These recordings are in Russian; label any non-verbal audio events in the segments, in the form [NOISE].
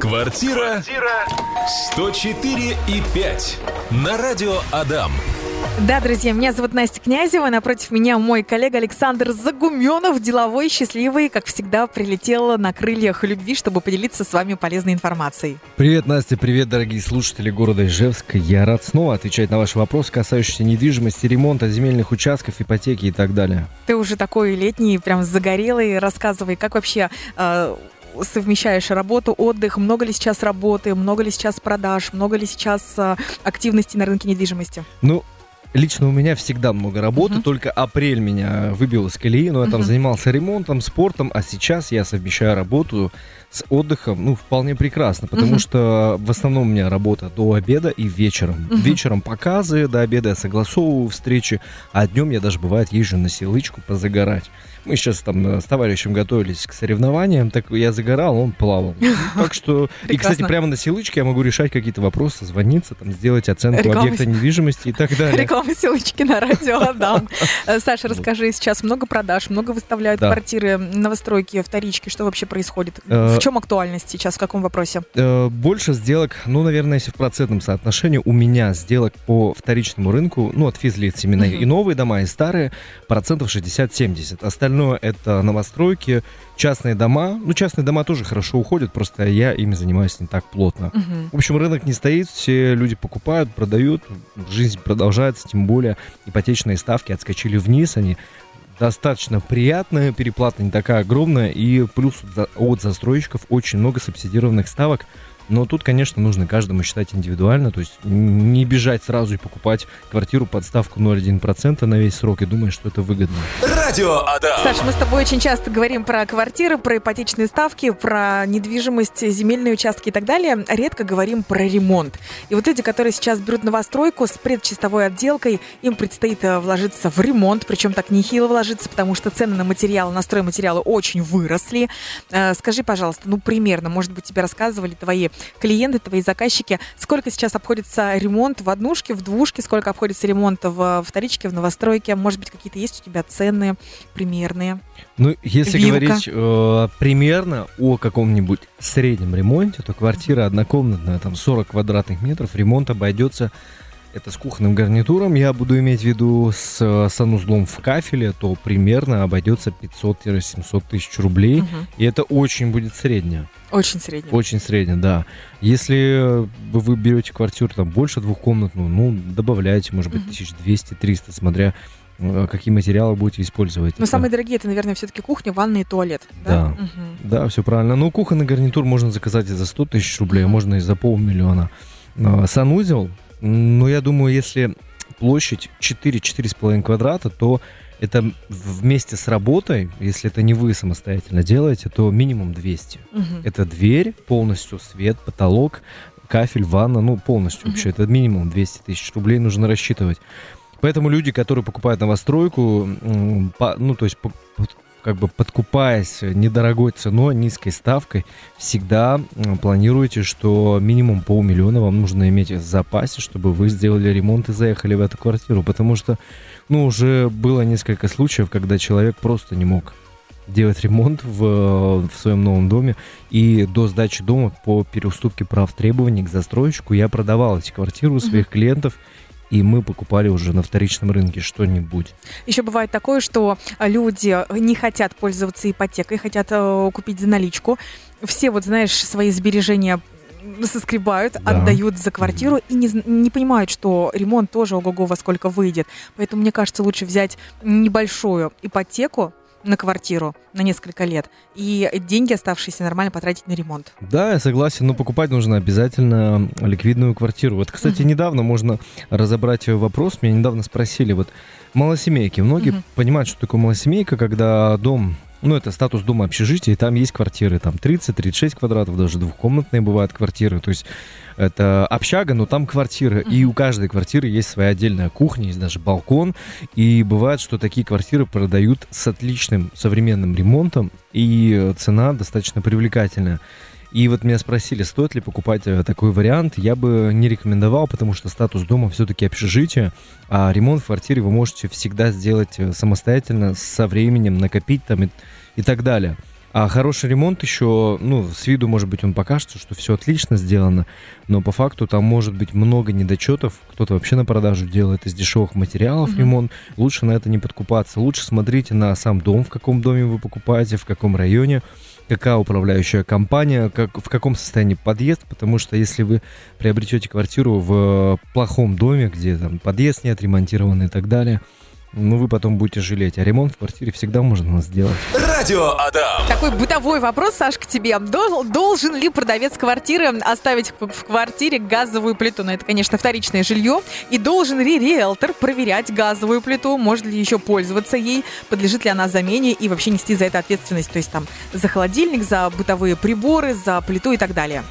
Квартира 104 и 5 на радио Адам. Да, друзья, меня зовут Настя Князева. Напротив меня мой коллега Александр Загуменов, деловой, счастливый, как всегда, прилетел на крыльях любви, чтобы поделиться с вами полезной информацией. Привет, Настя, привет, дорогие слушатели города Ижевска. Я рад снова отвечать на ваши вопросы, касающиеся недвижимости, ремонта, земельных участков, ипотеки и так далее. Ты уже такой летний, прям загорелый. Рассказывай, как вообще э, совмещаешь работу, отдых, много ли сейчас работы, много ли сейчас продаж, много ли сейчас э, активности на рынке недвижимости? Ну, Лично у меня всегда много работы, uh-huh. только апрель меня выбил из колеи, но я uh-huh. там занимался ремонтом, спортом, а сейчас я совмещаю работу с отдыхом, ну, вполне прекрасно, потому uh-huh. что в основном у меня работа до обеда и вечером. Uh-huh. Вечером показы, до обеда я согласовываю встречи, а днем я даже, бывает, езжу на силычку позагорать. Мы сейчас там э, с товарищем готовились к соревнованиям, так я загорал, он плавал. [LAUGHS] Так что, и, кстати, прямо на силычке я могу решать какие-то вопросы, звониться, там, сделать оценку Реклама... объекта недвижимости и так [LAUGHS] далее. Реклама силочки на радио Адам. Э, [LAUGHS] Саша, расскажи, сейчас много продаж, много выставляют квартиры, новостройки, вторички, что вообще происходит? Э, в чем актуальность сейчас, в каком вопросе? Больше сделок, ну, наверное, если в процентном соотношении, у меня сделок по вторичному рынку, ну, от физлиц именно, и новые дома, и старые, процентов 60-70. Остальное остальное это новостройки, частные дома. Ну, частные дома тоже хорошо уходят, просто я ими занимаюсь не так плотно. Угу. В общем, рынок не стоит, все люди покупают, продают, жизнь продолжается, тем более ипотечные ставки отскочили вниз, они достаточно приятная, переплата не такая огромная, и плюс от застройщиков очень много субсидированных ставок, но тут, конечно, нужно каждому считать индивидуально, то есть не бежать сразу и покупать квартиру под ставку 0,1% на весь срок и думать, что это выгодно. Радио Адам. Саша, мы с тобой очень часто говорим про квартиры, про ипотечные ставки, про недвижимость, земельные участки и так далее. Редко говорим про ремонт. И вот люди, которые сейчас берут новостройку с предчистовой отделкой, им предстоит э, вложиться в ремонт, причем так нехило вложиться, потому что цены на материалы, на стройматериалы очень выросли. Э, скажи, пожалуйста, ну примерно, может быть, тебе рассказывали твои клиенты, твои заказчики, сколько сейчас обходится ремонт в однушке, в двушке, сколько обходится ремонт в вторичке, в новостройке, может быть, какие-то есть у тебя цены примерные? Ну, если Вилка. говорить э, примерно о каком-нибудь среднем ремонте, то квартира однокомнатная, там 40 квадратных метров, ремонт обойдется это с кухонным гарнитуром, я буду иметь в виду с э, санузлом в кафеле, то примерно обойдется 500-700 тысяч рублей. Угу. И это очень будет среднее. Очень среднее. Очень среднее, да. Если вы берете квартиру там больше двухкомнатную, ну, добавляйте, может быть, угу. 1200-300, смотря э, какие материалы будете использовать. Но это... самые дорогие это, наверное, все-таки кухня, ванна и туалет. Да, да, угу. да все правильно. Ну, кухонный гарнитур можно заказать и за 100 тысяч рублей, угу. можно и за полмиллиона. А, санузел ну, я думаю, если площадь 4-4,5 квадрата, то это вместе с работой, если это не вы самостоятельно делаете, то минимум 200. Угу. Это дверь, полностью свет, потолок, кафель, ванна, ну полностью угу. вообще. Это минимум 200 тысяч рублей нужно рассчитывать. Поэтому люди, которые покупают новостройку, ну то есть как бы подкупаясь недорогой ценой, низкой ставкой, всегда планируйте, что минимум полмиллиона вам нужно иметь в запасе, чтобы вы сделали ремонт и заехали в эту квартиру. Потому что, ну, уже было несколько случаев, когда человек просто не мог делать ремонт в, в своем новом доме. И до сдачи дома по переуступке прав требований к застройщику я продавал эти квартиры у своих клиентов и мы покупали уже на вторичном рынке что-нибудь. Еще бывает такое, что люди не хотят пользоваться ипотекой, хотят э, купить за наличку. Все, вот знаешь, свои сбережения соскребают, да. отдают за квартиру и не, не понимают, что ремонт тоже ого-го во сколько выйдет. Поэтому, мне кажется, лучше взять небольшую ипотеку, на квартиру на несколько лет, и деньги, оставшиеся, нормально потратить на ремонт. Да, я согласен, но покупать нужно обязательно ликвидную квартиру. Вот, кстати, угу. недавно можно разобрать вопрос, меня недавно спросили, вот малосемейки, многие угу. понимают, что такое малосемейка, когда дом ну, это статус дома общежития, и там есть квартиры, там 30-36 квадратов, даже двухкомнатные бывают квартиры, то есть это общага, но там квартиры, и у каждой квартиры есть своя отдельная кухня, есть даже балкон, и бывает, что такие квартиры продают с отличным современным ремонтом, и цена достаточно привлекательная. И вот меня спросили, стоит ли покупать э, такой вариант. Я бы не рекомендовал, потому что статус дома все-таки общежитие, а ремонт в квартире вы можете всегда сделать э, самостоятельно, со временем накопить там и, и так далее. А хороший ремонт еще, ну, с виду, может быть, он покажется, что все отлично сделано, но по факту там может быть много недочетов. Кто-то вообще на продажу делает из дешевых материалов mm-hmm. ремонт. Лучше на это не подкупаться. Лучше смотрите на сам дом, в каком доме вы покупаете, в каком районе какая управляющая компания, как, в каком состоянии подъезд, потому что если вы приобретете квартиру в плохом доме, где там подъезд не отремонтирован и так далее, ну, вы потом будете жалеть. А ремонт в квартире всегда можно сделать. Радио Адам. Такой бытовой вопрос, Саш, к тебе. Должен ли продавец квартиры оставить в квартире газовую плиту? Ну, это, конечно, вторичное жилье. И должен ли риэлтор проверять газовую плиту? Может ли еще пользоваться ей? Подлежит ли она замене? И вообще нести за это ответственность? То есть там за холодильник, за бытовые приборы, за плиту и так далее.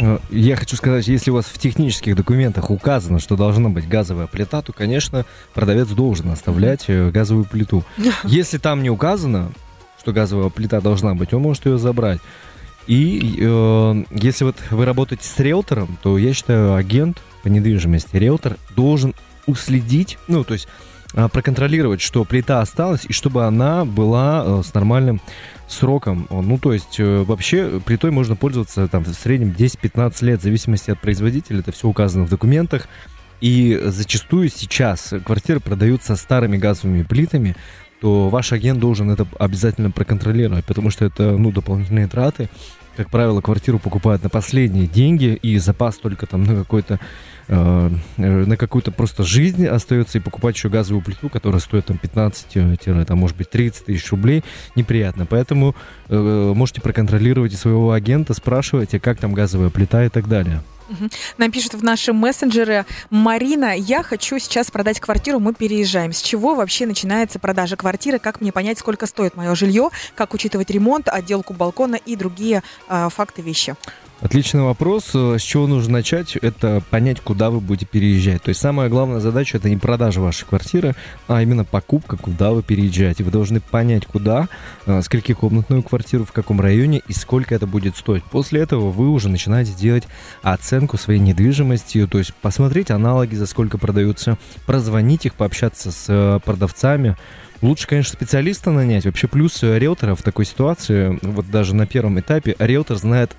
Э, я хочу сказать, если у вас в технических документах указано, что должна быть газовая плита, то, конечно, продавец должен оставлять э, газовую плиту. [LAUGHS] Если там не указано, что газовая плита должна быть, он может ее забрать. И э, если вот вы работаете с риэлтором, то я считаю, агент по недвижимости, риэлтор должен уследить, ну, то есть э, проконтролировать, что плита осталась, и чтобы она была э, с нормальным сроком. Ну, то есть, э, вообще, плитой можно пользоваться там в среднем 10-15 лет, в зависимости от производителя. Это все указано в документах. И зачастую сейчас квартиры продаются старыми газовыми плитами, то ваш агент должен это обязательно проконтролировать, потому что это, ну, дополнительные траты. Как правило, квартиру покупают на последние деньги, и запас только там на какой-то Э, на какую-то просто жизнь остается и покупать еще газовую плиту, которая стоит там 15, там, может быть, 30 тысяч рублей, неприятно. Поэтому э, можете проконтролировать своего агента, спрашивайте, как там газовая плита и так далее. Нам пишут в нашем мессенджере Марина, я хочу сейчас продать квартиру, мы переезжаем. С чего вообще начинается продажа квартиры? Как мне понять, сколько стоит мое жилье? Как учитывать ремонт, отделку балкона и другие э, факты вещи? Отличный вопрос. С чего нужно начать? Это понять, куда вы будете переезжать. То есть самая главная задача это не продажа вашей квартиры, а именно покупка, куда вы переезжаете. Вы должны понять, куда, э, скольки комнатную квартиру, в каком районе и сколько это будет стоить. После этого вы уже начинаете делать оценку своей недвижимости, то есть посмотреть аналоги, за сколько продаются, прозвонить их, пообщаться с э, продавцами. Лучше, конечно, специалиста нанять. Вообще плюс риэлтора в такой ситуации, вот даже на первом этапе, риэлтор знает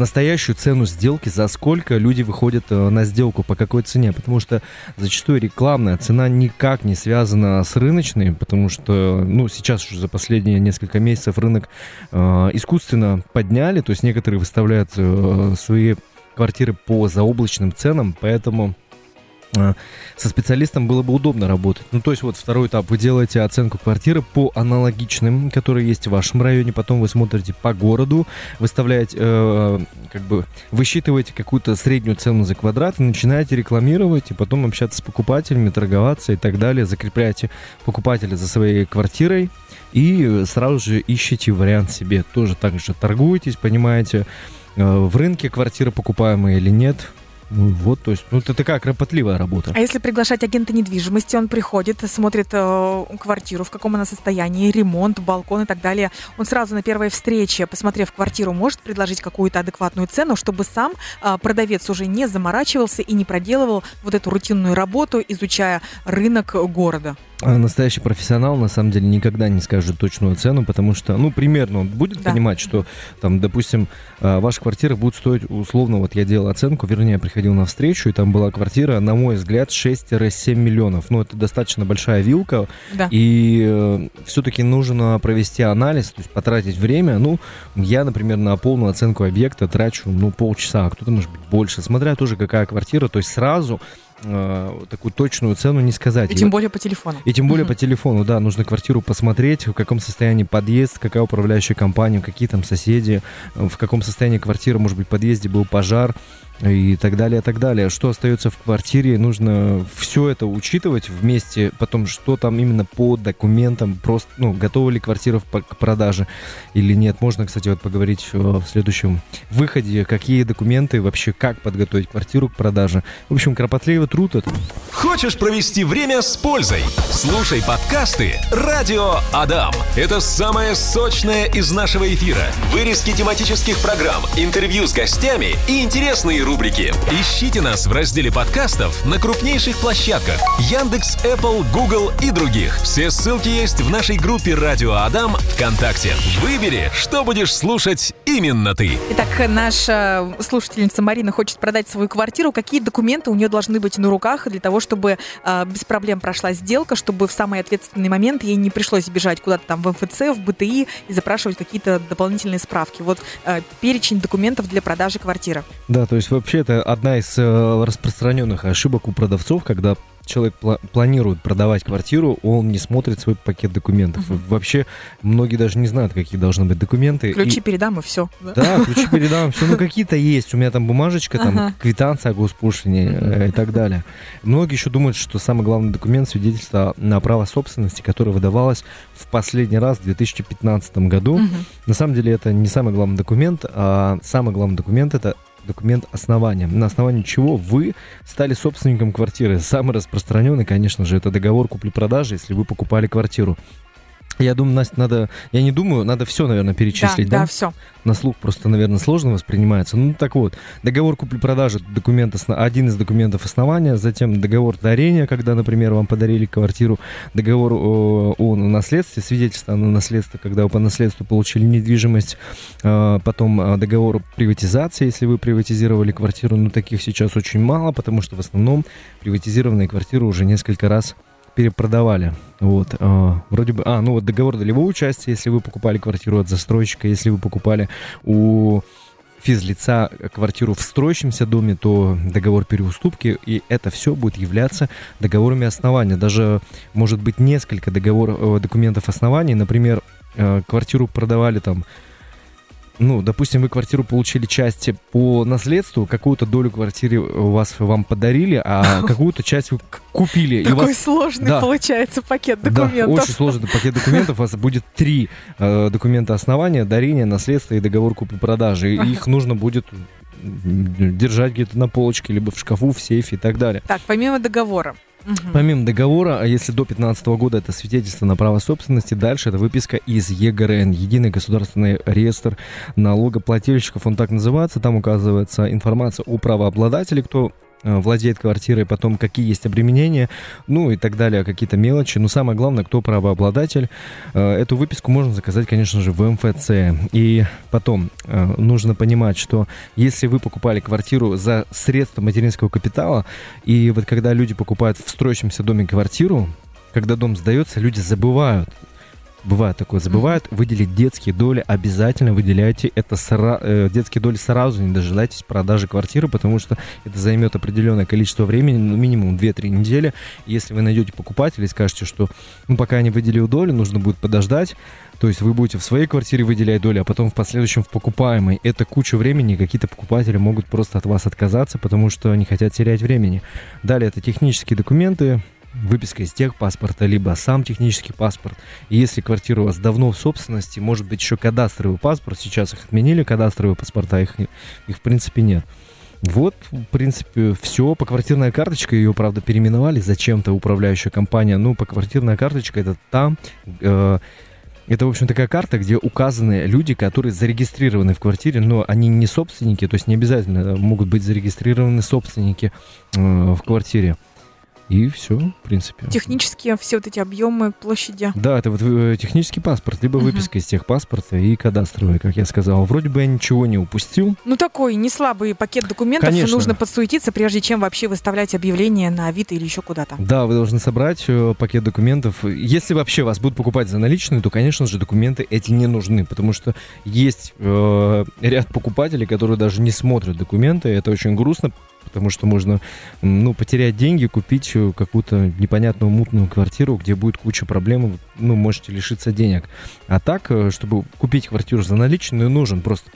настоящую цену сделки, за сколько люди выходят э, на сделку, по какой цене. Потому что зачастую рекламная цена никак не связана с рыночной, потому что, ну, сейчас уже за последние несколько месяцев рынок э, искусственно подняли, то есть некоторые выставляют э, свои квартиры по заоблачным ценам, поэтому со специалистом было бы удобно работать. Ну, то есть вот второй этап. Вы делаете оценку квартиры по аналогичным, которые есть в вашем районе. Потом вы смотрите по городу, выставляете, э, как бы высчитываете какую-то среднюю цену за квадрат и начинаете рекламировать, и потом общаться с покупателями, торговаться и так далее. Закрепляете покупателя за своей квартирой и сразу же ищете вариант себе. Тоже так же торгуетесь, понимаете, э, в рынке квартиры покупаемые или нет вот, то есть, ну это такая кропотливая работа. А если приглашать агента недвижимости, он приходит, смотрит э, квартиру, в каком она состоянии, ремонт, балкон и так далее. Он сразу на первой встрече, посмотрев квартиру, может предложить какую-то адекватную цену, чтобы сам э, продавец уже не заморачивался и не проделывал вот эту рутинную работу, изучая рынок города. А настоящий профессионал на самом деле никогда не скажет точную цену, потому что, ну, примерно он будет да. понимать, что там, допустим, а, ваша квартира будет стоить условно, вот я делал оценку, вернее, я приходил на встречу, и там была квартира, на мой взгляд, 6-7 миллионов. Ну, это достаточно большая вилка, да. и э, все-таки нужно провести анализ, то есть потратить время. Ну, я, например, на полную оценку объекта трачу, ну, полчаса, а кто-то, может быть, больше, смотря тоже какая квартира, то есть сразу э, такую точную цену не сказать. И тем более по телефону. И тем более по телефону, да, нужно квартиру посмотреть, в каком состоянии подъезд, какая управляющая компания, какие там соседи, в каком состоянии квартира, может быть, в подъезде был пожар и так далее, так далее. Что остается в квартире, нужно все это учитывать вместе, потом что там именно по документам, просто, ну, готова ли квартира к продаже или нет. Можно, кстати, вот поговорить э, в следующем выходе, какие документы, вообще как подготовить квартиру к продаже. В общем, кропотливый труд это. Хочешь провести время с пользой? Слушай подкасты «Радио Адам». Это самое сочное из нашего эфира. Вырезки тематических программ, интервью с гостями и интересные рубрики. Ищите нас в разделе подкастов на крупнейших площадках Яндекс, Apple, Google и других. Все ссылки есть в нашей группе Радио Адам ВКонтакте. Выбери, что будешь слушать именно ты. Итак, наша слушательница Марина хочет продать свою квартиру. Какие документы у нее должны быть на руках для того, чтобы э, без проблем прошла сделка, чтобы в самый ответственный момент ей не пришлось бежать куда-то там в МФЦ, в БТИ и запрашивать какие-то дополнительные справки. Вот э, перечень документов для продажи квартиры. Да, то есть вообще это одна из э, распространенных ошибок у продавцов, когда человек пла- планирует продавать квартиру, он не смотрит свой пакет документов. Мгм. Вообще многие даже не знают, какие должны быть документы. Ключи И- передам и все. Да, ключи передам, все, ну какие-то есть. У меня там бумажечка, там Ага. квитанция о госпошлине э, и так далее. Многие еще думают, что самый главный документ свидетельство на право собственности, которое выдавалось в последний раз в 2015 году. На самом деле это не самый главный документ, а самый главный документ это документ основания. На основании чего вы стали собственником квартиры. Самый распространенный, конечно же, это договор купли-продажи, если вы покупали квартиру. Я думаю, Настя, надо... Я не думаю, надо все, наверное, перечислить, да, да? да, все. На слух просто, наверное, сложно воспринимается. Ну, так вот, договор купли-продажи, документ, один из документов основания, затем договор дарения, когда, например, вам подарили квартиру, договор о, о наследстве, свидетельство на наследство, когда вы по наследству получили недвижимость, э, потом э, договор приватизации, если вы приватизировали квартиру, но таких сейчас очень мало, потому что в основном приватизированные квартиры уже несколько раз перепродавали. Вот, э, вроде бы, а, ну вот договор долевого участия, если вы покупали квартиру от застройщика, если вы покупали у физлица квартиру в строящемся доме, то договор переуступки, и это все будет являться договорами основания. Даже может быть несколько договор, э, документов оснований. Например, э, квартиру продавали там ну, допустим, вы квартиру получили части по наследству, какую-то долю квартиры у вас вам подарили, а [LAUGHS] какую-то часть вы купили. Такой вас сложный Да. получается пакет да, документов. очень сложный пакет документов. У вас будет три э, документа основания, дарение, наследство и договор купли-продажи. Их нужно будет держать где-то на полочке, либо в шкафу, в сейфе и так далее. Так, помимо договора. Помимо договора, а если до 2015 года это свидетельство на право собственности, дальше это выписка из ЕГРН, Единый государственный реестр налогоплательщиков, он так называется, там указывается информация о правообладателе, кто владеет квартирой, потом какие есть обременения, ну и так далее, какие-то мелочи. Но самое главное, кто правообладатель. Э, Эту выписку можно заказать, конечно же, в МФЦ. И потом э, нужно понимать, что если вы покупали квартиру за средства материнского капитала, и вот когда люди покупают в строящемся доме квартиру, когда дом сдается, люди забывают. Бывает такое, забывают выделить детские доли, обязательно выделяйте это сра- э, детские доли сразу, не дожидайтесь продажи квартиры, потому что это займет определенное количество времени, ну, минимум 2-3 недели. Если вы найдете покупателя и скажете, что ну, пока я не выделил долю, нужно будет подождать, то есть вы будете в своей квартире выделять доли, а потом в последующем в покупаемой. Это куча времени, какие-то покупатели могут просто от вас отказаться, потому что не хотят терять времени. Далее это технические документы, выписка из техпаспорта, либо сам технический паспорт. И если квартира у вас давно в собственности, может быть еще кадастровый паспорт, сейчас их отменили, кадастровые паспорта, их, их в принципе нет. Вот, в принципе, все. По квартирная карточка, ее, правда, переименовали зачем-то управляющая компания. Ну, по квартирная карточка это там, э, это, в общем, такая карта, где указаны люди, которые зарегистрированы в квартире, но они не собственники, то есть не обязательно могут быть зарегистрированы собственники э, в квартире. И все, в принципе. Технические все вот эти объемы площади. Да, это вот э, технический паспорт, либо Мгм. выписка из техпаспорта и кадастровый, как я сказал. Вроде бы я ничего не упустил. Ну, такой не слабый пакет документов. Конечно. Нужно подсуетиться, прежде чем вообще выставлять объявление на Авито или еще куда-то. Да, вы должны собрать э, пакет документов. Если вообще вас будут покупать за наличные, то, конечно же, документы эти не нужны, потому что есть э, ряд покупателей, которые даже не смотрят документы. Это очень грустно, потому что можно ну, потерять деньги, купить э, какую-то непонятную мутную квартиру, где будет куча проблем, ну, можете лишиться денег. А так, э, чтобы купить квартиру за наличные, нужен просто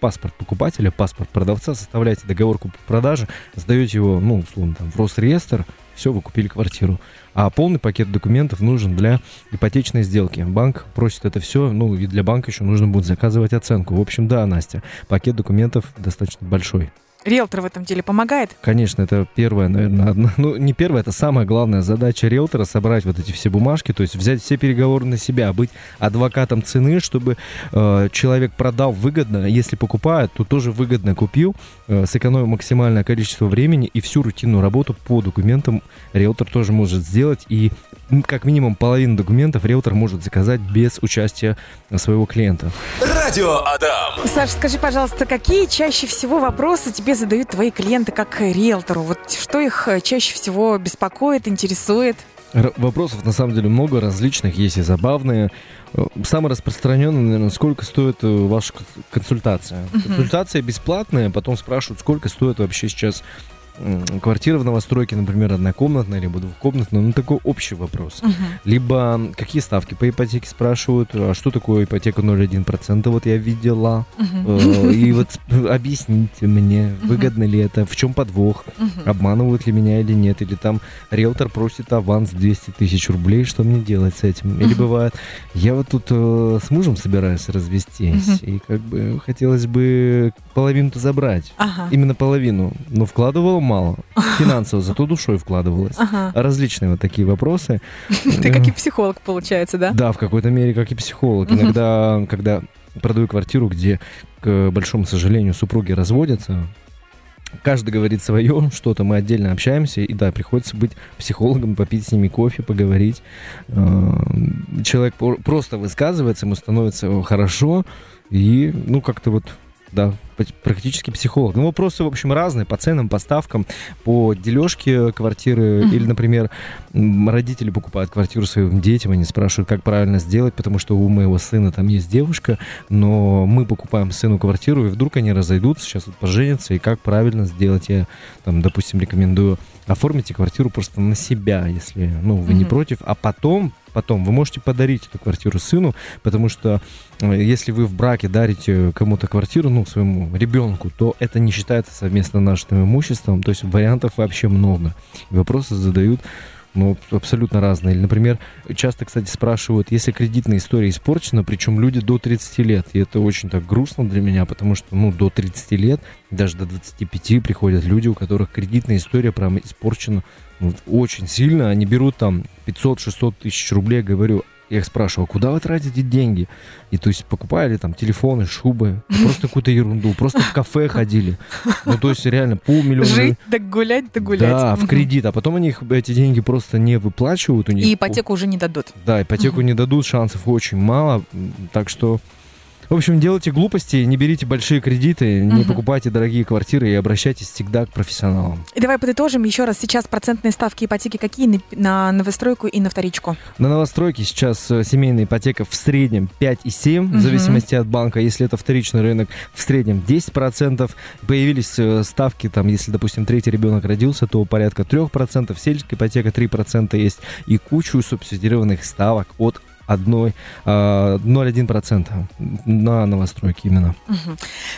паспорт покупателя, паспорт продавца, составляете договор купли-продажи, сдаете его, ну, условно, там, в Росреестр, все, вы купили квартиру. А полный пакет документов нужен для ипотечной сделки. Банк просит это все, ну, и для банка еще нужно будет заказывать оценку. В общем, да, Настя, пакет документов достаточно большой. Риэлтор в этом деле помогает? Конечно, это первая, наверное, одна, ну не первая, это самая главная задача риэлтора собрать вот эти все бумажки, то есть взять все переговоры на себя, быть адвокатом цены, чтобы э, человек продал выгодно, если покупает, то тоже выгодно купил, э, сэкономил максимальное количество времени и всю рутинную работу по документам риэлтор тоже может сделать и как минимум половину документов риэлтор может заказать без участия своего клиента. Радио Адам. Саша, скажи, пожалуйста, какие чаще всего вопросы тебе задают твои клиенты как риэлтору? Вот что их э, чаще всего беспокоит, интересует? Р- вопросов на самом деле много различных, есть и забавные. Э, Самый распространенный, наверное, сколько стоит э, ваша кон- консультация? Мгм. Консультация бесплатная, потом спрашивают, сколько стоит вообще сейчас квартира в новостройке, например, однокомнатная, либо двухкомнатная, ну такой общий вопрос. Мгм. Либо какие ставки по ипотеке спрашивают, а что такое ипотека 0,1%, вот я видела. Э, И вот объясните мне, выгодно ли это, в чем подвох, обманывают ли меня или нет, или там риэлтор просит аванс 200 тысяч рублей, что мне делать с этим? Или бывает, я вот тут э, с мужем собираюсь развестись, и как бы хотелось бы половину-то забрать, Ага. именно половину, но вкладывала мало, финансово, зато душой вкладывалась. Ага. Различные вот такие вопросы. Ты как и психолог, получается, да? Да, в какой-то мере, как и психолог. Иногда, когда продаю квартиру, где, к большому сожалению, супруги разводятся, каждый говорит свое, что-то мы отдельно общаемся, и да, приходится быть психологом, попить с ними кофе, поговорить. Э, Человек просто высказывается, ему становится хорошо, и, ну, как-то вот да, практически психолог. Ну, вопросы, в общем, разные по ценам, по ставкам, по дележке квартиры. Или, например, родители покупают квартиру своим детям, они спрашивают, как правильно сделать, потому что у моего сына там есть девушка, но мы покупаем сыну квартиру, и вдруг они разойдутся, сейчас вот поженятся, и как правильно сделать, я, там, допустим, рекомендую оформите квартиру просто на себя, если, ну, вы не Мгм. против, а потом, потом вы можете подарить эту квартиру сыну, потому что э, если вы в браке дарите кому-то квартиру, ну, своему ребенку, то это не считается совместно нашим имуществом, то есть вариантов вообще много. И вопросы задают ну, абсолютно разные. Или, например, часто, кстати, спрашивают, если кредитная история испорчена, причем люди до 30 лет. И это очень так грустно для меня, потому что, ну, до 30 лет, даже до 25 приходят люди, у которых кредитная история прям испорчена ну, очень сильно. Они берут там 500-600 тысяч рублей, говорю, я их спрашиваю, а куда вы тратите деньги? И то есть покупали там телефоны, шубы, просто какую-то ерунду, просто в кафе ходили. Ну, то есть реально полмиллиона. Жить, да гулять, да гулять. Да, в кредит, а потом они их, эти деньги просто не выплачивают. У них И ипотеку уже не дадут. Да, ипотеку не дадут, шансов очень мало. Так что, в общем, делайте глупости, не берите большие кредиты, не покупайте дорогие квартиры и обращайтесь всегда к профессионалам. И давай подытожим еще раз. Сейчас процентные ставки ипотеки какие на, на новостройку и на вторичку? На новостройке сейчас э, семейная ипотека в среднем 5,7, Мгм. в зависимости от банка. Если это вторичный рынок, в среднем 10%. Появились э, ставки, там, если, допустим, третий ребенок родился, то порядка 3%. Сельская ипотека 3% есть. И кучу субсидированных ставок от одной, а, 0,1% на новостройке именно.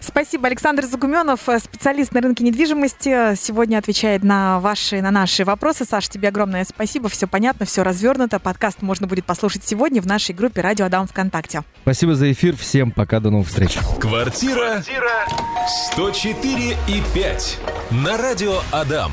Спасибо, Александр Загуменов, э, специалист на рынке недвижимости, сегодня отвечает на ваши, на наши вопросы. Саш, тебе огромное спасибо, все понятно, все развернуто. Подкаст можно будет послушать сегодня в нашей группе «Радио Адам ВКонтакте». Спасибо за эфир. Всем пока, до новых встреч. Квартира 104 и 5 на радио Адам.